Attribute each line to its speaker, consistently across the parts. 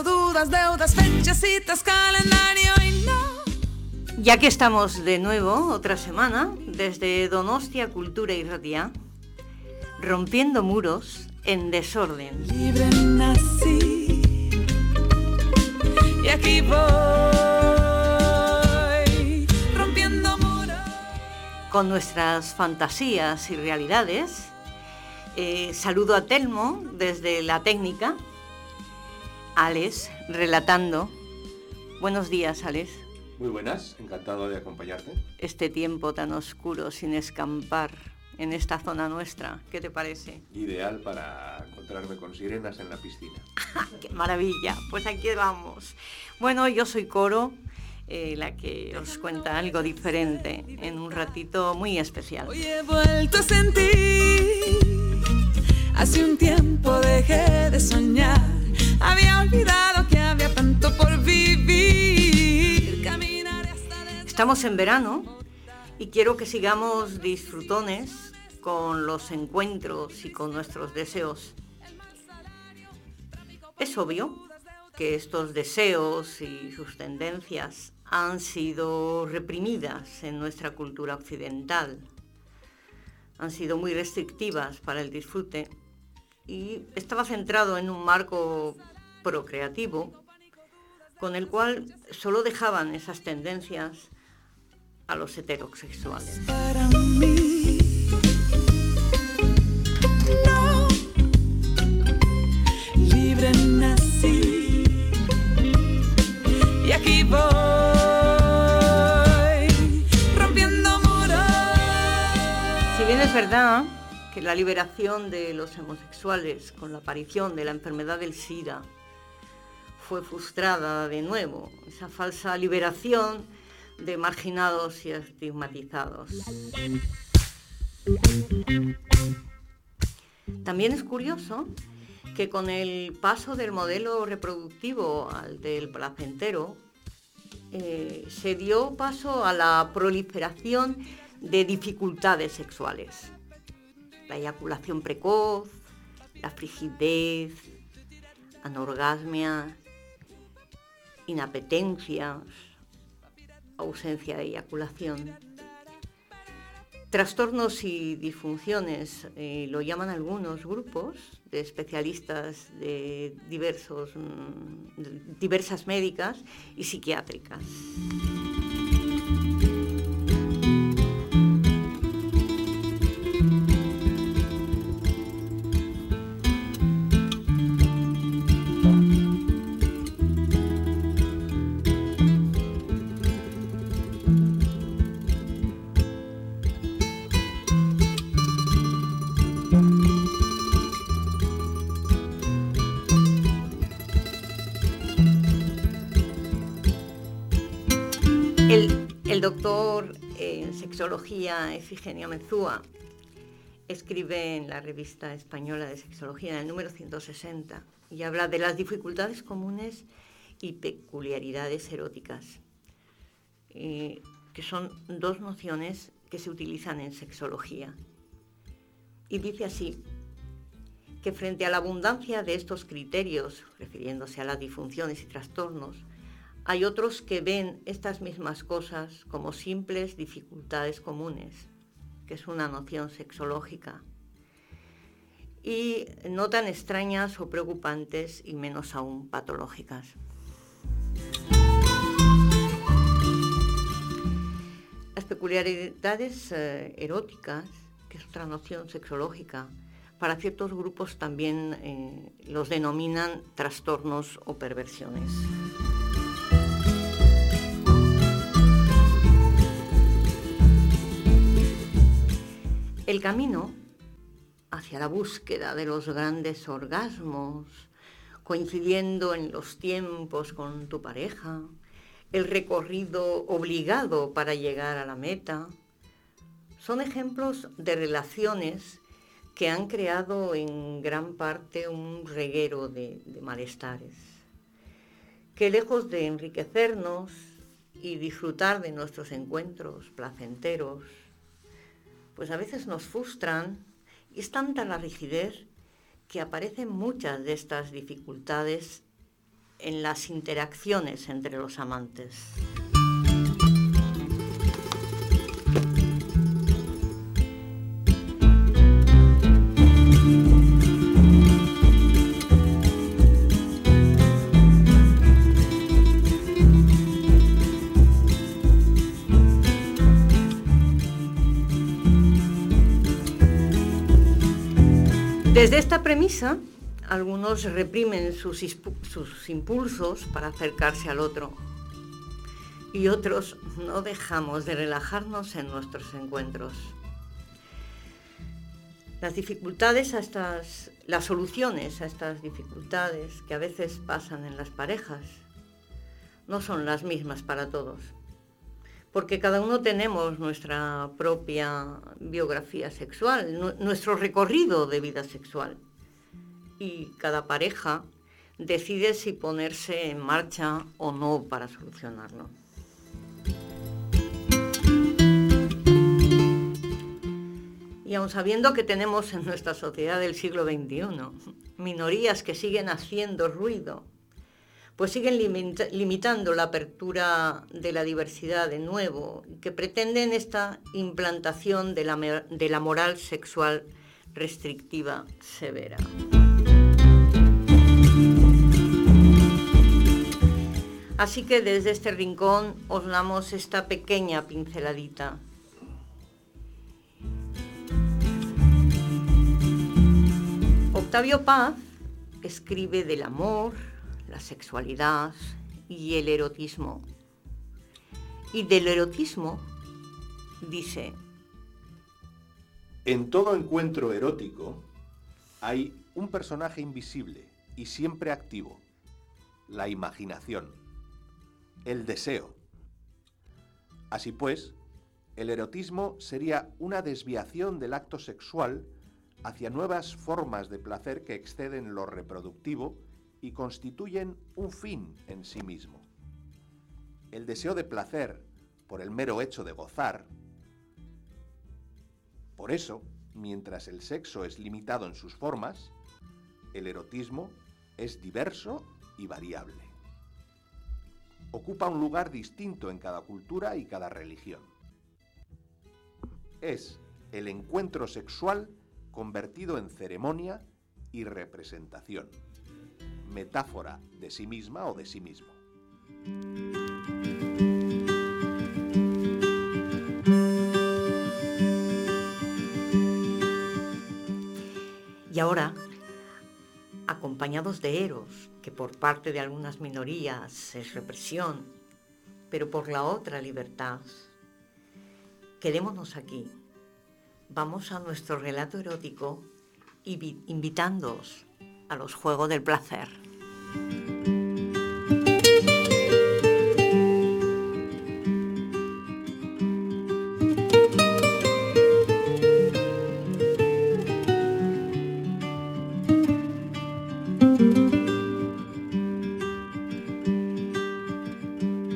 Speaker 1: dudas, deudas, fechas, citas, calendario y no.
Speaker 2: Ya que estamos de nuevo, otra semana, desde Donostia Cultura y Radia, rompiendo muros en desorden.
Speaker 1: Libre nací y aquí voy rompiendo muros.
Speaker 2: Con nuestras fantasías y realidades, eh, saludo a Telmo desde la técnica, Alex relatando. Buenos días, Alex.
Speaker 3: Muy buenas, encantado de acompañarte.
Speaker 2: Este tiempo tan oscuro sin escampar en esta zona nuestra, ¿qué te parece?
Speaker 3: Ideal para encontrarme con sirenas en la piscina.
Speaker 2: ¡Qué maravilla! Pues aquí vamos. Bueno, yo soy Coro, eh, la que os cuenta algo diferente en un ratito muy especial.
Speaker 1: Hoy he vuelto a sentir. Hace un tiempo dejé de soñar. Había olvidado que había tanto por vivir.
Speaker 2: Estamos en verano y quiero que sigamos disfrutones con los encuentros y con nuestros deseos. Es obvio que estos deseos y sus tendencias han sido reprimidas en nuestra cultura occidental. Han sido muy restrictivas para el disfrute y estaba centrado en un marco procreativo con el cual solo dejaban esas tendencias a los heterosexuales.
Speaker 1: para mí. No, libre nací y aquí voy rompiendo muros.
Speaker 2: Si bien es verdad que la liberación de los homosexuales con la aparición de la enfermedad del SIDA fue frustrada de nuevo, esa falsa liberación de marginados y estigmatizados. También es curioso que con el paso del modelo reproductivo al del placentero, eh, se dio paso a la proliferación de dificultades sexuales. La eyaculación precoz, la frigidez, anorgasmia, inapetencias, ausencia de eyaculación. Trastornos y disfunciones eh, lo llaman algunos grupos de especialistas de diversos, mm, diversas médicas y psiquiátricas. Sexología Efigenia Mezúa escribe en la revista española de sexología, en el número 160, y habla de las dificultades comunes y peculiaridades eróticas, eh, que son dos nociones que se utilizan en sexología. Y dice así, que frente a la abundancia de estos criterios, refiriéndose a las disfunciones y trastornos, hay otros que ven estas mismas cosas como simples dificultades comunes, que es una noción sexológica, y no tan extrañas o preocupantes y menos aún patológicas. Las peculiaridades eh, eróticas, que es otra noción sexológica, para ciertos grupos también eh, los denominan trastornos o perversiones. El camino hacia la búsqueda de los grandes orgasmos, coincidiendo en los tiempos con tu pareja, el recorrido obligado para llegar a la meta, son ejemplos de relaciones que han creado en gran parte un reguero de, malestares, que lejos de enriquecernos y disfrutar de nuestros encuentros placenteros, pues a veces nos frustran y es tanta la rigidez que aparecen muchas de estas dificultades en las interacciones entre los amantes. Desde esta premisa, algunos reprimen sus, impulsos para acercarse al otro y otros no dejamos de relajarnos en nuestros encuentros. Las dificultades a estas, las soluciones a estas dificultades que a veces pasan en las parejas no son las mismas para todos porque cada uno tenemos nuestra propia biografía sexual, nuestro recorrido de vida sexual. Y cada pareja decide si ponerse en marcha o no para solucionarlo. Y aun sabiendo que tenemos en nuestra sociedad del siglo XXI minorías que siguen haciendo ruido pues siguen limitando la apertura de la diversidad de nuevo, que pretenden esta implantación de la, de la moral sexual restrictiva severa. Así que desde este rincón os damos esta pequeña pinceladita. Octavio Paz escribe del amor, la sexualidad y el erotismo. Y del erotismo dice,
Speaker 3: en todo encuentro erótico hay un personaje invisible y siempre activo, la imaginación, el deseo. Así pues, el erotismo sería una desviación del acto sexual hacia nuevas formas de placer que exceden lo reproductivo y constituyen un fin en sí mismo. El deseo de placer por el mero hecho de gozar. Por eso, mientras el sexo es limitado en sus formas, el erotismo es diverso y variable. Ocupa un lugar distinto en cada cultura y cada religión. Es el encuentro sexual convertido en ceremonia y representación metáfora de sí misma o de sí mismo.
Speaker 2: Y ahora, acompañados de Eros, que por parte de algunas minorías es represión, pero por la otra libertad, quedémonos aquí. Vamos a nuestro relato erótico invitándoos a los juegos del placer.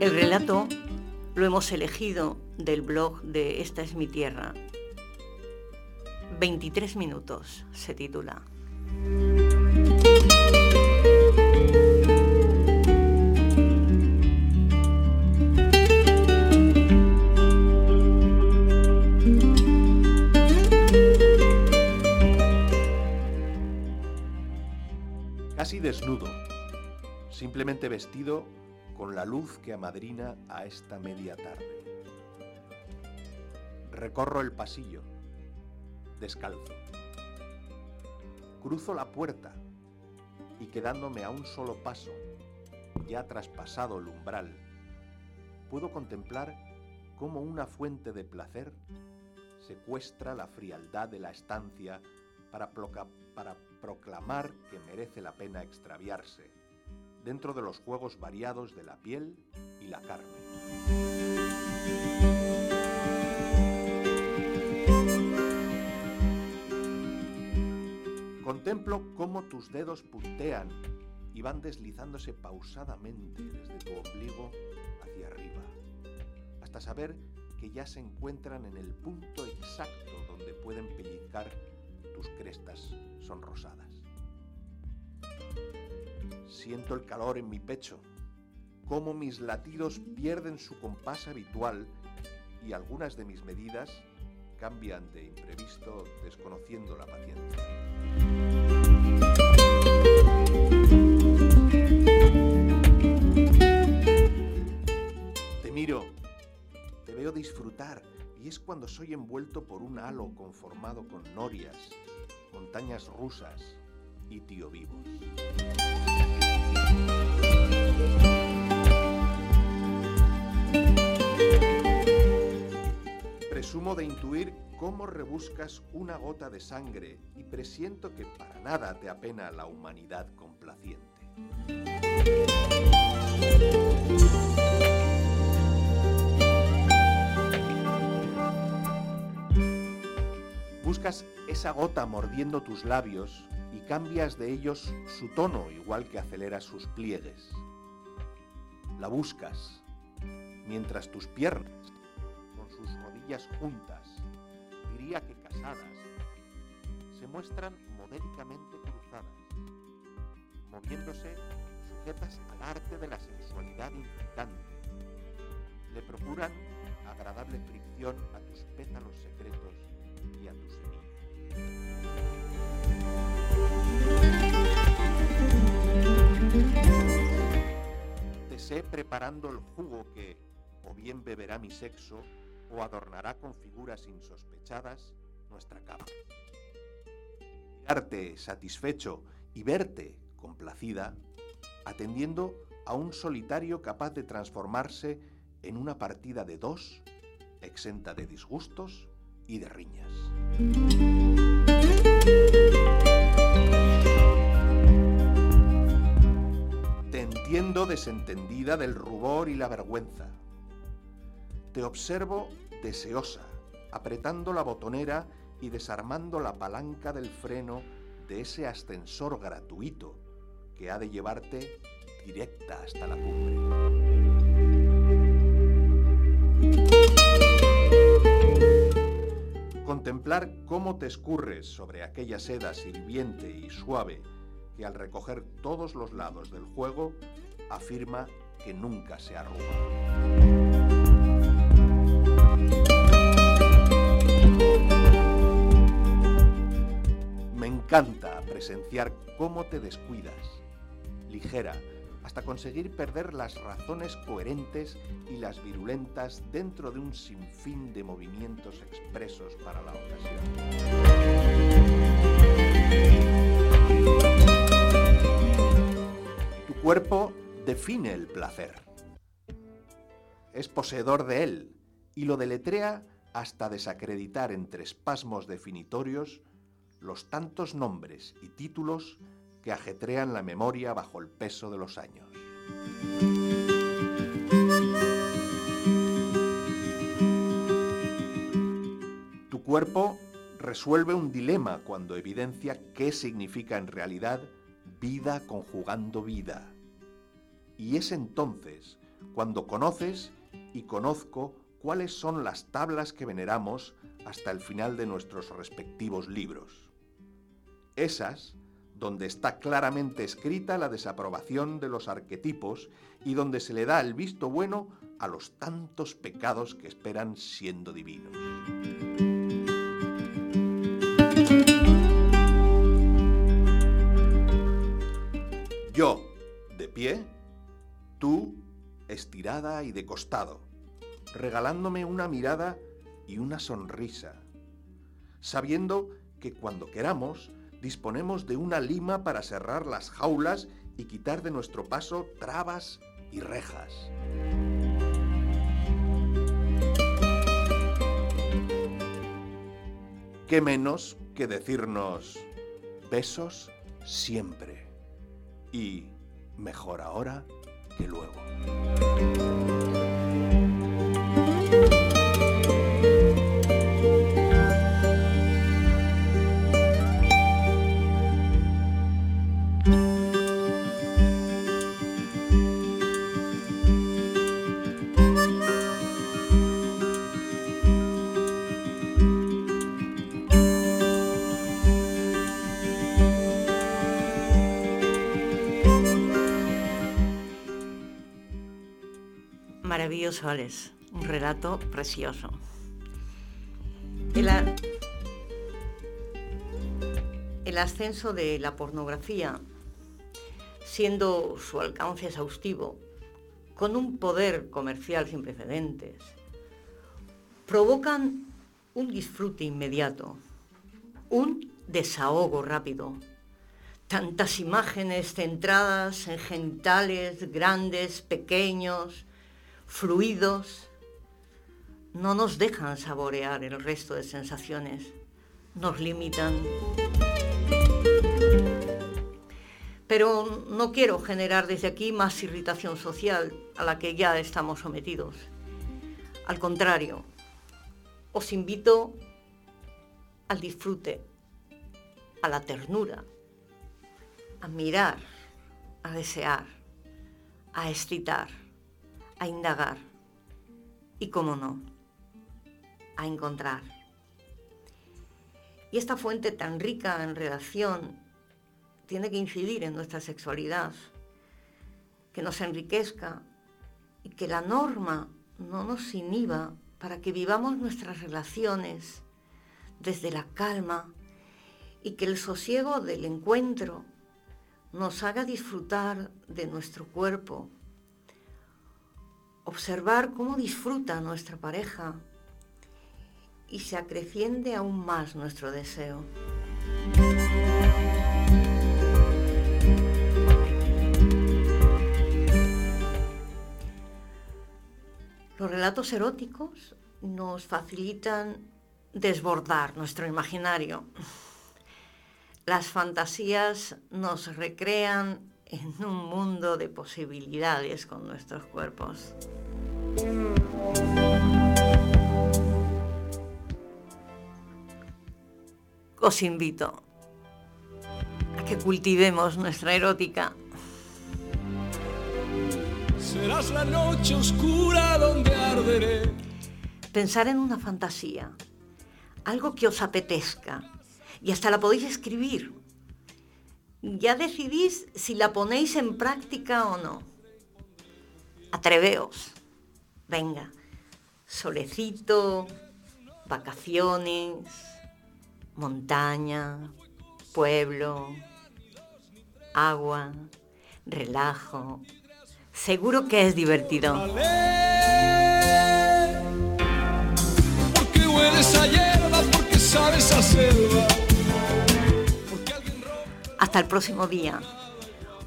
Speaker 2: El relato lo hemos elegido del blog de Esta es mi tierra. 23 minutos se titula.
Speaker 3: Desnudo, simplemente vestido con la luz que amadrina a esta media tarde. Recorro el pasillo, descalzo. Cruzo la puerta y quedándome a un solo paso, ya traspasado el umbral, puedo contemplar cómo una fuente de placer secuestra la frialdad de la estancia para, para proclamar que merece la pena extraviarse, dentro de los juegos variados de la piel y la carne. Contemplo cómo tus dedos puntean y van deslizándose pausadamente desde tu ombligo hacia arriba, hasta saber que ya se encuentran en el punto exacto donde pueden pellizcar crestas sonrosadas. Siento el calor en mi pecho, cómo mis latidos pierden su compás habitual y algunas de mis medidas cambian de imprevisto desconociendo la paciencia. Cuando soy envuelto por un halo conformado con norias, montañas rusas y tío vivos. Presumo de intuir cómo rebuscas una gota de sangre y presiento que para nada te apena la humanidad complaciente. Buscas esa gota mordiendo tus labios y cambias de ellos su tono igual que aceleras sus pliegues. La buscas mientras tus piernas, con sus rodillas juntas, diría que casadas, se muestran modéricamente cruzadas, moviéndose sujetas al arte de la sensualidad inquietante. Le procuran agradable fricción a tus pétalos secretos y a tus semillas. Te sé preparando el jugo que o bien beberá mi sexo o adornará con figuras insospechadas nuestra cama. Mirarte satisfecho y verte complacida, atendiendo a un solitario capaz de transformarse en una partida de dos, exenta de disgustos y de riñas. Te entiendo desentendida del rubor y la vergüenza. Te observo deseosa, apretando la botonera y desarmando la palanca del freno de ese ascensor gratuito que ha de llevarte directa hasta la cumbre. Cómo te escurres sobre aquella seda sirviente y suave que al recoger todos los lados del juego afirma que nunca se arruga. Me encanta presenciar cómo te descuidas, ligera, hasta conseguir perder las razones coherentes y las virulentas dentro de un sinfín de movimientos expresos para la ocasión. Tu cuerpo define el placer. Es poseedor de él y lo deletrea hasta desacreditar entre espasmos definitorios los tantos nombres y títulos que ajetrean la memoria bajo el peso de los años. Tu cuerpo resuelve un dilema cuando evidencia qué significa en realidad vida conjugando vida. Y es entonces cuando conoces y conozco cuáles son las tablas que veneramos hasta el final de nuestros respectivos libros. Esas donde está claramente escrita la desaprobación de los arquetipos y donde se le da el visto bueno a los tantos pecados que esperan siendo divinos. Yo, de pie, tú, estirada y de costado, regalándome una mirada y una sonrisa, sabiendo que cuando queramos disponemos de una lima para cerrar las jaulas y quitar de nuestro paso trabas y rejas. ¿Qué menos que decirnos besos siempre y mejor ahora que luego.
Speaker 2: Maravilloso, Alex. Un relato precioso. El, ascenso de la pornografía, siendo su alcance exhaustivo, con un poder comercial sin precedentes, provocan un disfrute inmediato, un desahogo rápido. Tantas imágenes centradas en genitales grandes, pequeños, fluidos, no nos dejan saborear el resto de sensaciones, nos limitan. Pero no quiero generar desde aquí más irritación social a la que ya estamos sometidos. Al contrario, os invito al disfrute, a la ternura, a mirar, a desear, a excitar a indagar y, cómo no, a encontrar. Y esta fuente tan rica en relación tiene que incidir en nuestra sexualidad, que nos enriquezca y que la norma no nos inhiba para que vivamos nuestras relaciones desde la calma y que el sosiego del encuentro nos haga disfrutar de nuestro cuerpo, observar cómo disfruta nuestra pareja y se acreciende aún más nuestro deseo. Los relatos eróticos nos facilitan desbordar nuestro imaginario. Las fantasías nos recrean en un mundo de posibilidades con nuestros cuerpos. Os invito a que cultivemos nuestra erótica.
Speaker 4: Serás la noche oscura donde arderé.
Speaker 2: Pensar en una fantasía, algo que os apetezca, y hasta la podéis escribir ya decidís si la ponéis en práctica o no. Atreveos. Venga. Solecito, vacaciones, montaña, pueblo, agua, relajo. Seguro que es divertido.
Speaker 4: Porque hueles a hierba, porque sabes
Speaker 2: hasta el próximo día.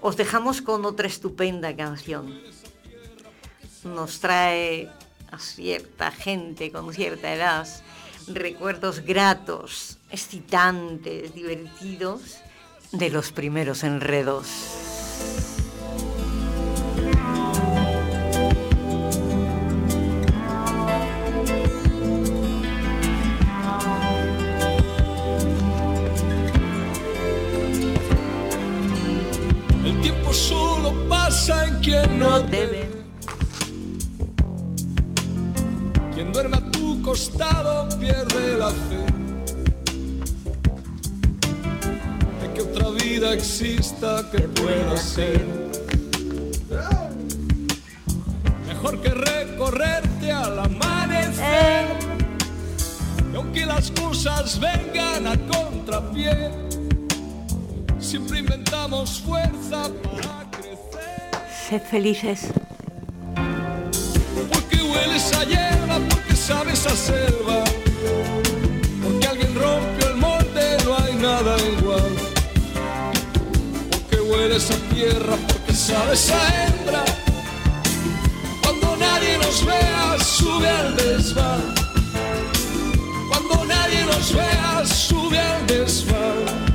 Speaker 2: Os dejamos con otra estupenda canción. Nos trae a cierta gente con cierta edad recuerdos gratos, excitantes, divertidos de los primeros enredos.
Speaker 4: Quien no
Speaker 2: debe.
Speaker 4: Quien duerme a tu costado pierde la fe de que otra vida exista que pueda ser. Mejor que recorrerte al amanecer. Y aunque las cosas vengan a contrapié, siempre inventamos fuerza para
Speaker 2: Sed felices.
Speaker 4: Porque hueles a hierba, porque sabes a selva. Porque alguien rompió el molde, no hay nada igual. Porque hueles a tierra, porque sabes a hembra. Cuando nadie nos vea, sube al desván. Cuando nadie nos vea, sube al desván.